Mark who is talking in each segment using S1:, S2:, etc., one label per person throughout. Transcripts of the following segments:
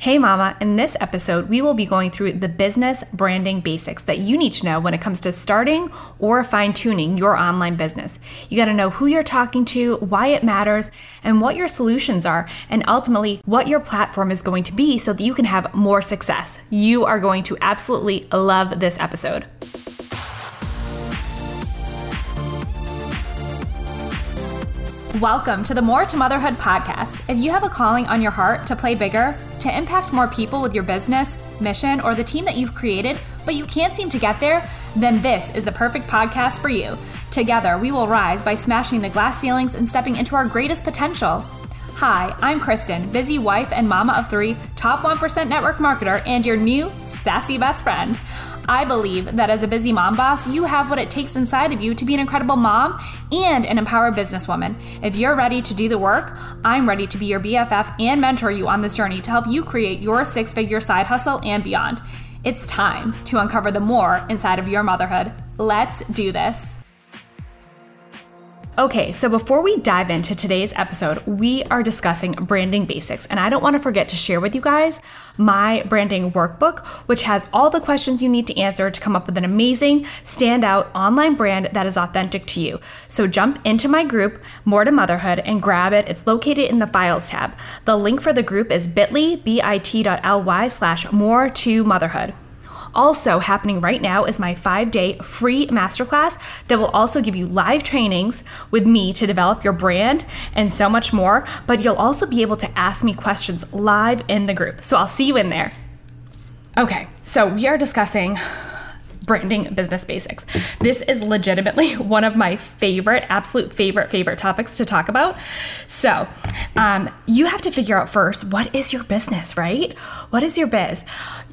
S1: Hey, Mama. In this episode, we will be going through the business branding basics that you need to know when it comes to starting or fine tuning your online business. You got to know who you're talking to, why it matters, and what your solutions are, and ultimately what your platform is going to be so that you can have more success. You are going to absolutely love this episode. Welcome to the More to Motherhood podcast. If you have a calling on your heart to play bigger, to impact more people with your business, mission, or the team that you've created, but you can't seem to get there, then this is the perfect podcast for you. Together, we will rise by smashing the glass ceilings and stepping into our greatest potential. Hi, I'm Kristen, busy wife and mama of three, top 1% network marketer, and your new sassy best friend. I believe that as a busy mom boss, you have what it takes inside of you to be an incredible mom and an empowered businesswoman. If you're ready to do the work, I'm ready to be your BFF and mentor you on this journey to help you create your six figure side hustle and beyond. It's time to uncover the more inside of your motherhood. Let's do this. Okay, so before we dive into today's episode, we are discussing branding basics. And I don't want to forget to share with you guys my branding workbook, which has all the questions you need to answer to come up with an amazing, standout online brand that is authentic to you. So jump into my group, More to Motherhood, and grab it. It's located in the Files tab. The link for the group is bit.ly, bit.ly slash more to motherhood. Also, happening right now is my five day free masterclass that will also give you live trainings with me to develop your brand and so much more. But you'll also be able to ask me questions live in the group. So I'll see you in there. Okay, so we are discussing branding business basics. This is legitimately one of my favorite, absolute favorite, favorite topics to talk about. So, um, you have to figure out first what is your business, right? What is your biz?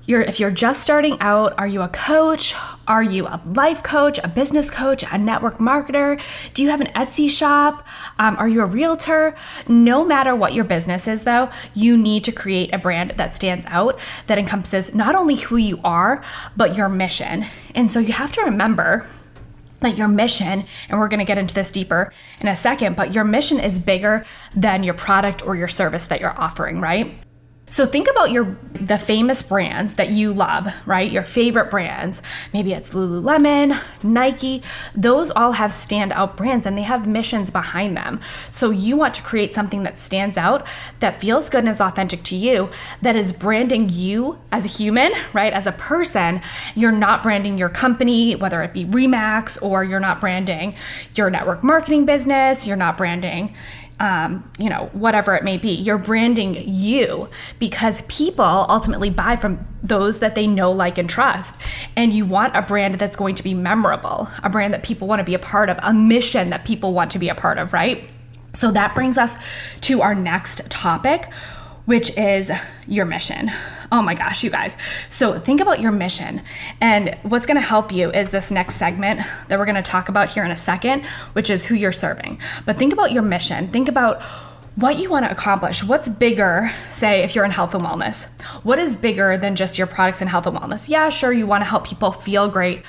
S1: You're if you're just starting out, are you a coach? Are you a life coach, a business coach, a network marketer? Do you have an Etsy shop? Um, are you a realtor? No matter what your business is, though, you need to create a brand that stands out that encompasses not only who you are, but your mission. And so you have to remember that your mission, and we're going to get into this deeper in a second, but your mission is bigger than your product or your service that you're offering, right? So think about your the famous brands that you love, right? Your favorite brands. Maybe it's Lululemon, Nike. Those all have standout brands and they have missions behind them. So you want to create something that stands out, that feels good and is authentic to you, that is branding you as a human, right? As a person. You're not branding your company, whether it be Remax or you're not branding your network marketing business, you're not branding um, you know, whatever it may be. You're branding you because people ultimately buy from those that they know, like, and trust. And you want a brand that's going to be memorable, a brand that people want to be a part of, a mission that people want to be a part of, right? So that brings us to our next topic, which is your mission. Oh my gosh, you guys. So think about your mission. And what's going to help you is this next segment that we're going to talk about here in a second, which is who you're serving. But think about your mission. Think about what you want to accomplish. What's bigger, say, if you're in health and wellness? What is bigger than just your products in health and wellness? Yeah, sure, you want to help people feel great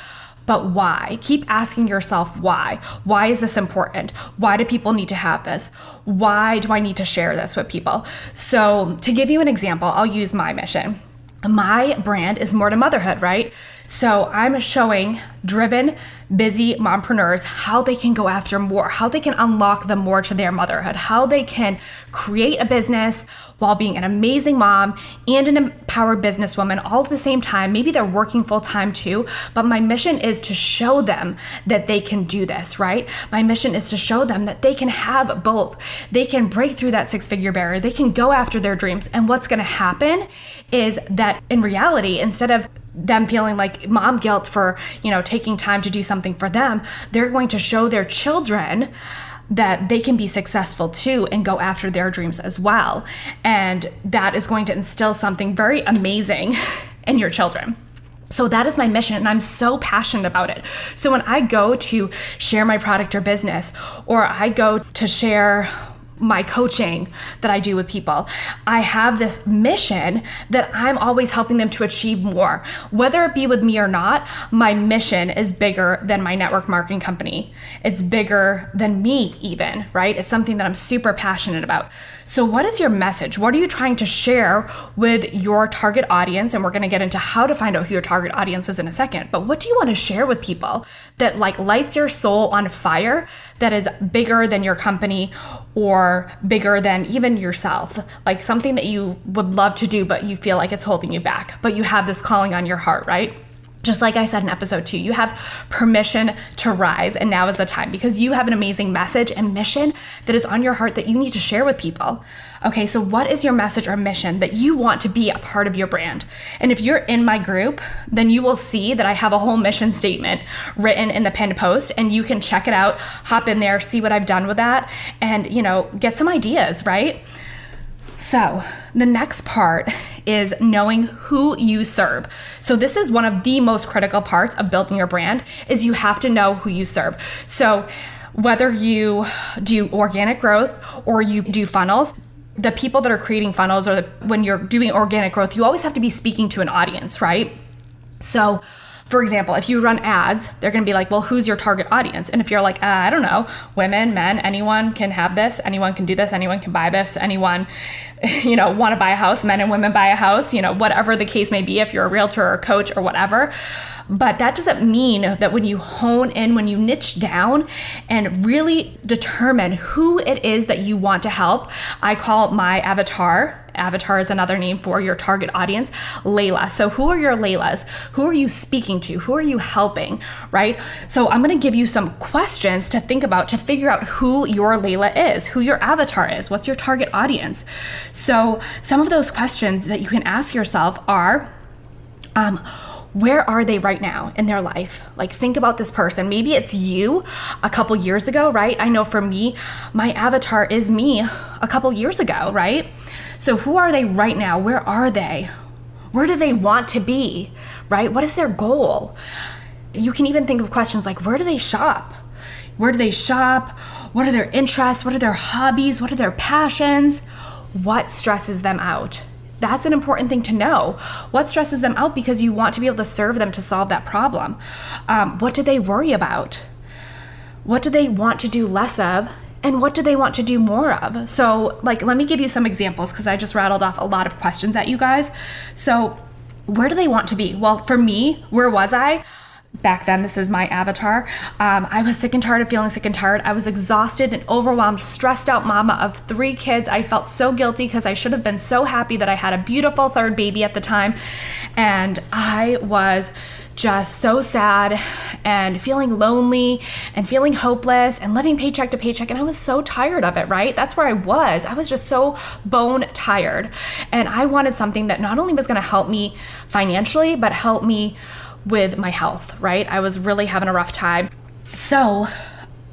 S1: but why? Keep asking yourself why. Why is this important? Why do people need to have this? Why do I need to share this with people? So, to give you an example, I'll use my mission. My brand is more to motherhood, right? So, I'm showing driven, busy mompreneurs how they can go after more, how they can unlock the more to their motherhood, how they can create a business while being an amazing mom and an empowered businesswoman all at the same time. Maybe they're working full time too, but my mission is to show them that they can do this, right? My mission is to show them that they can have both. They can break through that six figure barrier, they can go after their dreams. And what's gonna happen is that in reality, instead of them feeling like mom guilt for, you know, taking time to do something for them, they're going to show their children that they can be successful too and go after their dreams as well. And that is going to instill something very amazing in your children. So that is my mission, and I'm so passionate about it. So when I go to share my product or business, or I go to share my coaching that I do with people. I have this mission that I'm always helping them to achieve more. Whether it be with me or not, my mission is bigger than my network marketing company. It's bigger than me, even, right? It's something that I'm super passionate about. So, what is your message? What are you trying to share with your target audience? And we're going to get into how to find out who your target audience is in a second. But what do you want to share with people that like lights your soul on fire that is bigger than your company or bigger than even yourself? Like something that you would love to do, but you feel like it's holding you back, but you have this calling on your heart, right? Just like I said in episode two, you have permission to rise, and now is the time because you have an amazing message and mission that is on your heart that you need to share with people. Okay, so what is your message or mission that you want to be a part of your brand? And if you're in my group, then you will see that I have a whole mission statement written in the pinned post, and you can check it out, hop in there, see what I've done with that, and you know, get some ideas, right? So, the next part is knowing who you serve. So this is one of the most critical parts of building your brand is you have to know who you serve. So whether you do organic growth or you do funnels, the people that are creating funnels or the, when you're doing organic growth, you always have to be speaking to an audience, right? So for example, if you run ads, they're going to be like, well, who's your target audience? And if you're like, uh, I don't know, women, men, anyone can have this, anyone can do this, anyone can buy this, anyone, you know, want to buy a house, men and women buy a house, you know, whatever the case may be, if you're a realtor or a coach or whatever. But that doesn't mean that when you hone in, when you niche down and really determine who it is that you want to help, I call my avatar avatar is another name for your target audience, Layla. So, who are your Laylas? Who are you speaking to? Who are you helping? Right? So, I'm going to give you some questions to think about to figure out who your Layla is, who your avatar is, what's your target audience. So, some of those questions that you can ask yourself are, um, where are they right now in their life? Like, think about this person. Maybe it's you a couple years ago, right? I know for me, my avatar is me a couple years ago, right? So, who are they right now? Where are they? Where do they want to be, right? What is their goal? You can even think of questions like where do they shop? Where do they shop? What are their interests? What are their hobbies? What are their passions? What stresses them out? That's an important thing to know. What stresses them out because you want to be able to serve them to solve that problem? Um, what do they worry about? What do they want to do less of? And what do they want to do more of? So, like, let me give you some examples because I just rattled off a lot of questions at you guys. So, where do they want to be? Well, for me, where was I? Back then this is my avatar um, i was sick and tired of feeling sick and tired i was exhausted and overwhelmed stressed out mama of three kids i felt so guilty because i should have been so happy that i had a beautiful third baby at the time and i was just so sad and feeling lonely and feeling hopeless and living paycheck to paycheck. And I was so tired of it, right? That's where I was. I was just so bone tired. And I wanted something that not only was going to help me financially, but help me with my health, right? I was really having a rough time. So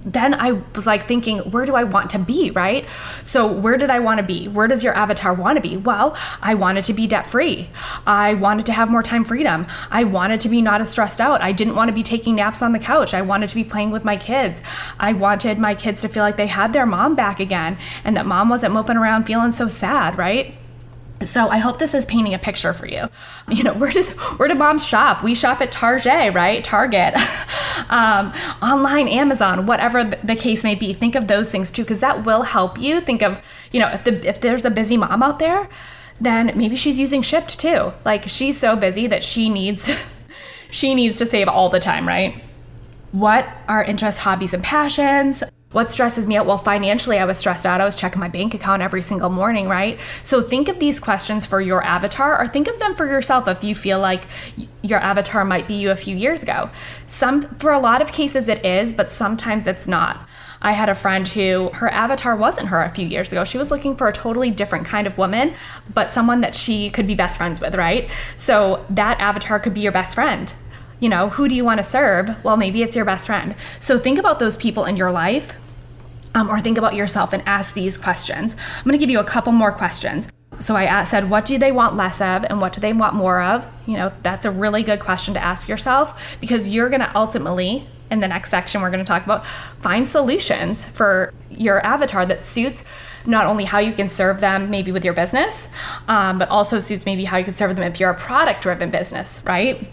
S1: then I was like thinking, where do I want to be, right? So, where did I want to be? Where does your avatar want to be? Well, I wanted to be debt free. I wanted to have more time freedom. I wanted to be not as stressed out. I didn't want to be taking naps on the couch. I wanted to be playing with my kids. I wanted my kids to feel like they had their mom back again and that mom wasn't moping around feeling so sad, right? So I hope this is painting a picture for you. You know, where does where do moms shop? We shop at Target, right? Target, um, online, Amazon, whatever the case may be. Think of those things too, because that will help you. Think of you know if the if there's a busy mom out there, then maybe she's using Shipt too. Like she's so busy that she needs she needs to save all the time, right? What are interests, hobbies, and passions? What stresses me out? Well, financially, I was stressed out. I was checking my bank account every single morning, right? So think of these questions for your avatar or think of them for yourself if you feel like your avatar might be you a few years ago. Some for a lot of cases it is, but sometimes it's not. I had a friend who her avatar wasn't her a few years ago. She was looking for a totally different kind of woman, but someone that she could be best friends with, right? So that avatar could be your best friend you know, who do you want to serve? Well, maybe it's your best friend. So think about those people in your life um, or think about yourself and ask these questions. I'm going to give you a couple more questions. So I said, what do they want less of and what do they want more of? You know, that's a really good question to ask yourself because you're going to ultimately, in the next section, we're going to talk about find solutions for your avatar that suits not only how you can serve them maybe with your business, um, but also suits maybe how you can serve them if you're a product driven business, right?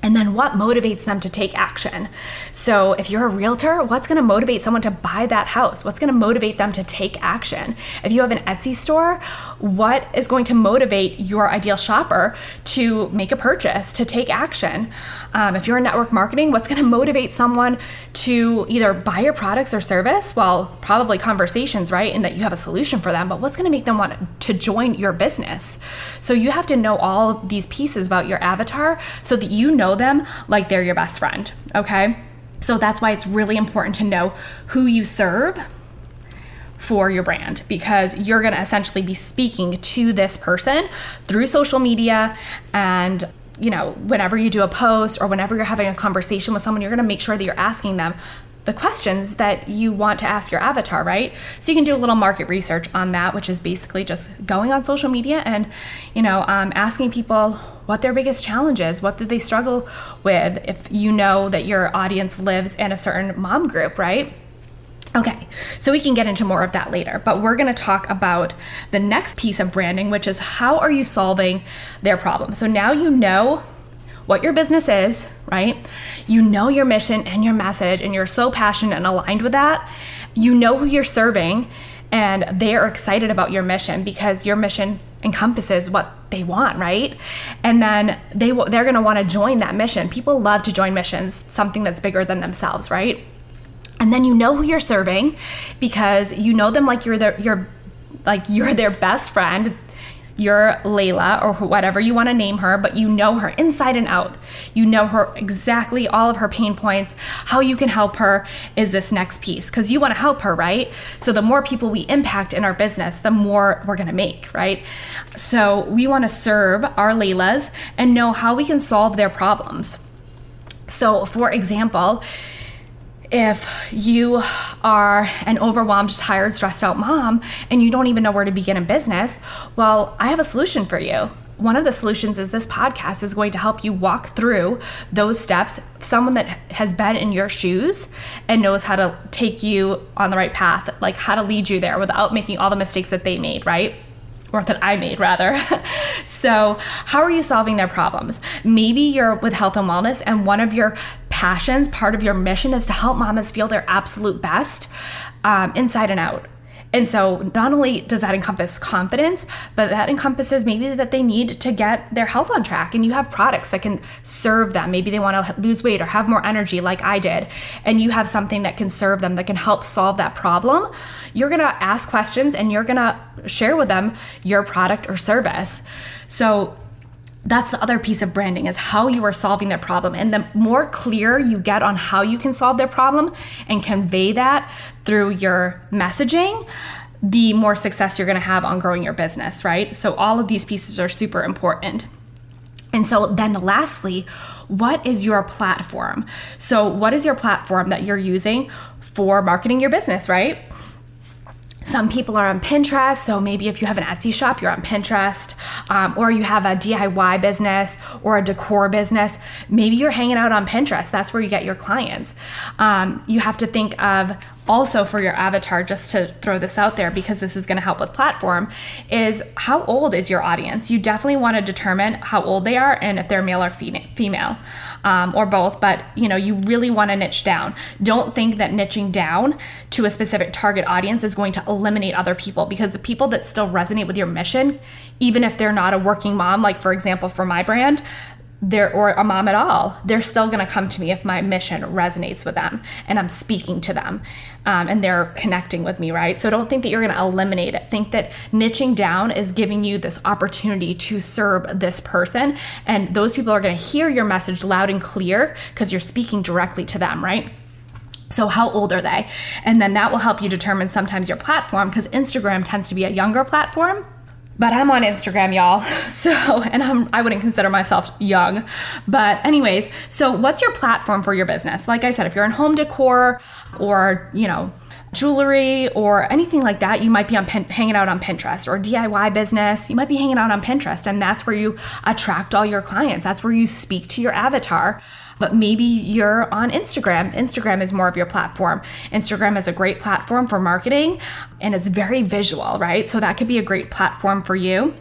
S1: And then what motivates them to take action? So, if you're a realtor, what's going to motivate someone to buy that house? What's going to motivate them to take action? If you have an Etsy store, what is going to motivate your ideal shopper to make a purchase, to take action? Um, if you're in network marketing, what's going to motivate someone to either buy your products or service? Well, probably conversations, right? And that you have a solution for them, but what's going to make them want to join your business? So, you have to know all these pieces about your avatar so that you know them like they're your best friend, okay? So that's why it's really important to know who you serve for your brand because you're going to essentially be speaking to this person through social media and you know whenever you do a post or whenever you're having a conversation with someone you're going to make sure that you're asking them the questions that you want to ask your avatar, right? So you can do a little market research on that, which is basically just going on social media and, you know, um, asking people what their biggest challenge is, what did they struggle with if you know that your audience lives in a certain mom group, right? Okay, so we can get into more of that later, but we're going to talk about the next piece of branding, which is how are you solving their problem? So now you know what your business is, right? You know your mission and your message, and you're so passionate and aligned with that. You know who you're serving, and they are excited about your mission because your mission encompasses what they want, right? And then they they're going to want to join that mission. People love to join missions, something that's bigger than themselves, right? And then you know who you're serving because you know them like you're their you're like you're their best friend you're Layla or whatever you want to name her, but you know her inside and out. You know her exactly all of her pain points. How you can help her is this next piece because you want to help her, right? So the more people we impact in our business, the more we're going to make, right? So we want to serve our Laylas and know how we can solve their problems. So, for example, if you are an overwhelmed, tired, stressed out mom and you don't even know where to begin in business, well, I have a solution for you. One of the solutions is this podcast is going to help you walk through those steps. Someone that has been in your shoes and knows how to take you on the right path, like how to lead you there without making all the mistakes that they made, right? or that I made rather. so, how are you solving their problems? Maybe you're with health and wellness, and one of your passions, part of your mission is to help mamas feel their absolute best um, inside and out. And so, not only does that encompass confidence, but that encompasses maybe that they need to get their health on track. And you have products that can serve them. Maybe they want to lose weight or have more energy, like I did. And you have something that can serve them, that can help solve that problem. You're going to ask questions and you're going to share with them your product or service. So, that's the other piece of branding is how you are solving their problem. And the more clear you get on how you can solve their problem and convey that through your messaging the more success you're going to have on growing your business right? So all of these pieces are super important. And so then lastly what is your platform? So what is your platform that you're using for marketing your business right some people are on Pinterest, so maybe if you have an Etsy shop, you're on Pinterest, um, or you have a DIY business or a decor business, maybe you're hanging out on Pinterest. That's where you get your clients. Um, you have to think of also for your avatar, just to throw this out there because this is going to help with platform, is how old is your audience? You definitely want to determine how old they are and if they're male or female um, or both, but you know, you really want to niche down. Don't think that niching down to a specific target audience is going to eliminate other people because the people that still resonate with your mission, even if they're not a working mom, like for example, for my brand, they're or a mom at all they're still going to come to me if my mission resonates with them and i'm speaking to them um, and they're connecting with me right? So don't think that you're going to eliminate it. Think that niching down is giving you this opportunity to serve this person and those people are going to hear your message loud and clear because you're speaking directly to them right? So, how old are they? And then that will help you determine sometimes your platform because Instagram tends to be a younger platform but I'm on Instagram, y'all. So, and I'm I wouldn't consider myself young. But anyways, so what's your platform for your business? Like I said, if you're in home decor or, you know, jewelry or anything like that, you might be on hanging out on Pinterest or DIY business. You might be hanging out on Pinterest and that's where you attract all your clients. That's where you speak to your avatar but maybe you're on Instagram. Instagram is more of your platform. Instagram is a great platform for marketing and it's very visual, right? So that could be a great platform for you.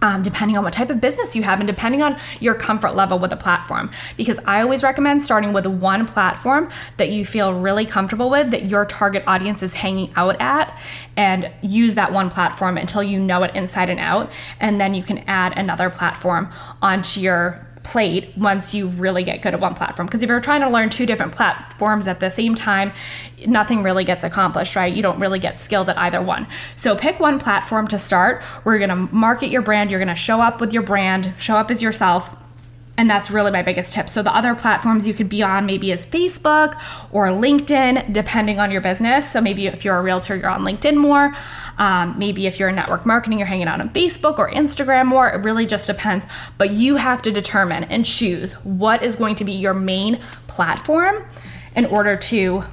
S1: um, depending on what type of business you have and depending on your comfort level with the platform. Because I always recommend starting with one platform that you feel really comfortable with, that your target audience is hanging out at, and use that one platform until you know it inside and out. And then you can add another platform onto your plate once you really get good at one platform. Because if you're trying to learn two different platforms at the same time, nothing really gets accomplished, right? You don't really get skilled at either one. So pick one platform to start. We're gonna market your brand, you're gonna show up with your brand, show up as yourself and that's really my biggest tip. So, the other platforms you could be on maybe is Facebook or LinkedIn, depending on your business. So, maybe if you're a realtor, you're on LinkedIn more. Um, maybe if you're in network marketing, you're hanging out on Facebook or Instagram more. It really just depends. But you have to determine and choose what is going to be your main platform in order to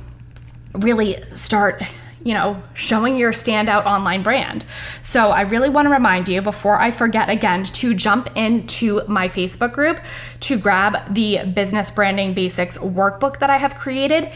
S1: really start you know, showing your standout online brand. So I really want to remind you before I forget again to jump into my Facebook group to grab the business branding basics workbook that I have created.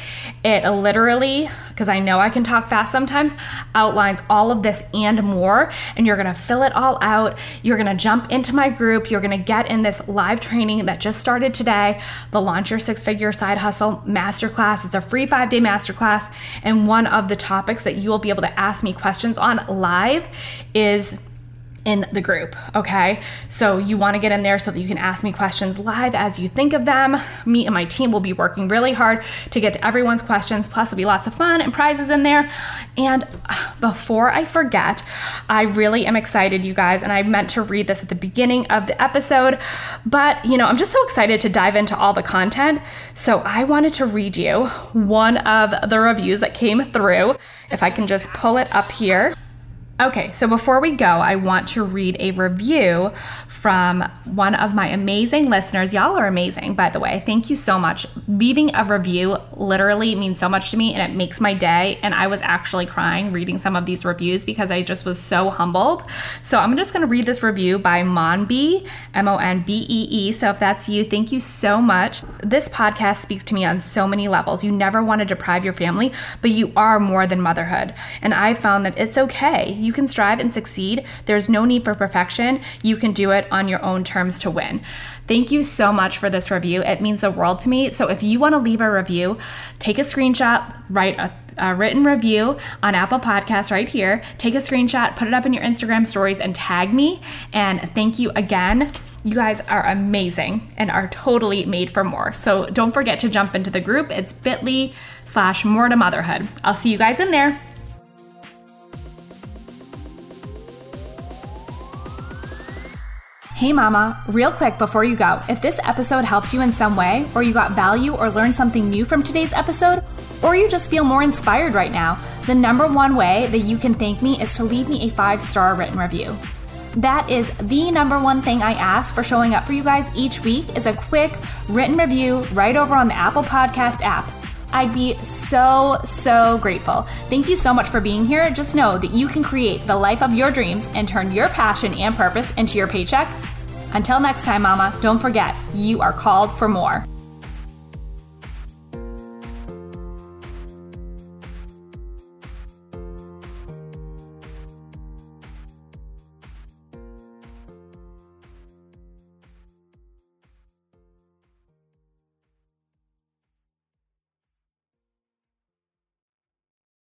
S1: It literally, because I know I can talk fast sometimes, outlines all of this and more. And you're to fill it all out. You're to jump into my group. You're to get in this live training that just started today, the Launch Your Six Figure Side Hustle Masterclass. It's a free five day masterclass. And one of the topics that you will be able to ask me questions on live is in the group, okay? So you want to get in there so that you can ask me questions live as you think of them. Me and my team will be working really hard to get to everyone's questions. Plus, there'll be lots of fun and prizes in there. And before I forget, I really am excited, you guys, and I meant to read this at the beginning of the episode, but you know, I'm just so excited to dive into all the content. So I wanted to read you one of the reviews that came through. If I can just pull it up here. Okay, so before we go, I want to read a review from one of my amazing listeners. Y'all are amazing, by the way. Thank you so much. Leaving a review literally means so much to me and it makes my day. And I was actually crying reading some of these reviews because I just was so humbled. So I'm just going to read this review by Monbee, M O N B E E. So if that's you, thank you so much. This podcast speaks to me on so many levels. You never want to deprive your family, but you are more than motherhood. And I found that it's okay. You can strive and succeed. There's no need for perfection. You can do it on your own terms to win. Thank you so much for this review. It means the world to me. So if you want to leave a review, take a screenshot, write a, a, written review on Apple Podcasts right here. Take a screenshot, put it up in your Instagram stories, and tag me. And thank you again. You guys are amazing and are totally made for more. So don't forget to jump into the group. It's bit.ly slash more to motherhood. I'll see you guys in there. Hey, Mama, real quick before you go, if this episode helped you in some way, or you got value or learned something new from today's episode, or you just feel more inspired right now, the number one way that you can thank me is to leave me a five star written review. That is the number one thing I ask for showing up for you guys each week is a quick written review right over on the Apple Podcast app. I'd be so, so grateful. Thank you so much for being here. Just know that you can create the life of your dreams and turn your passion and purpose into your paycheck. Until next time, Mama, don't forget, you are called for more.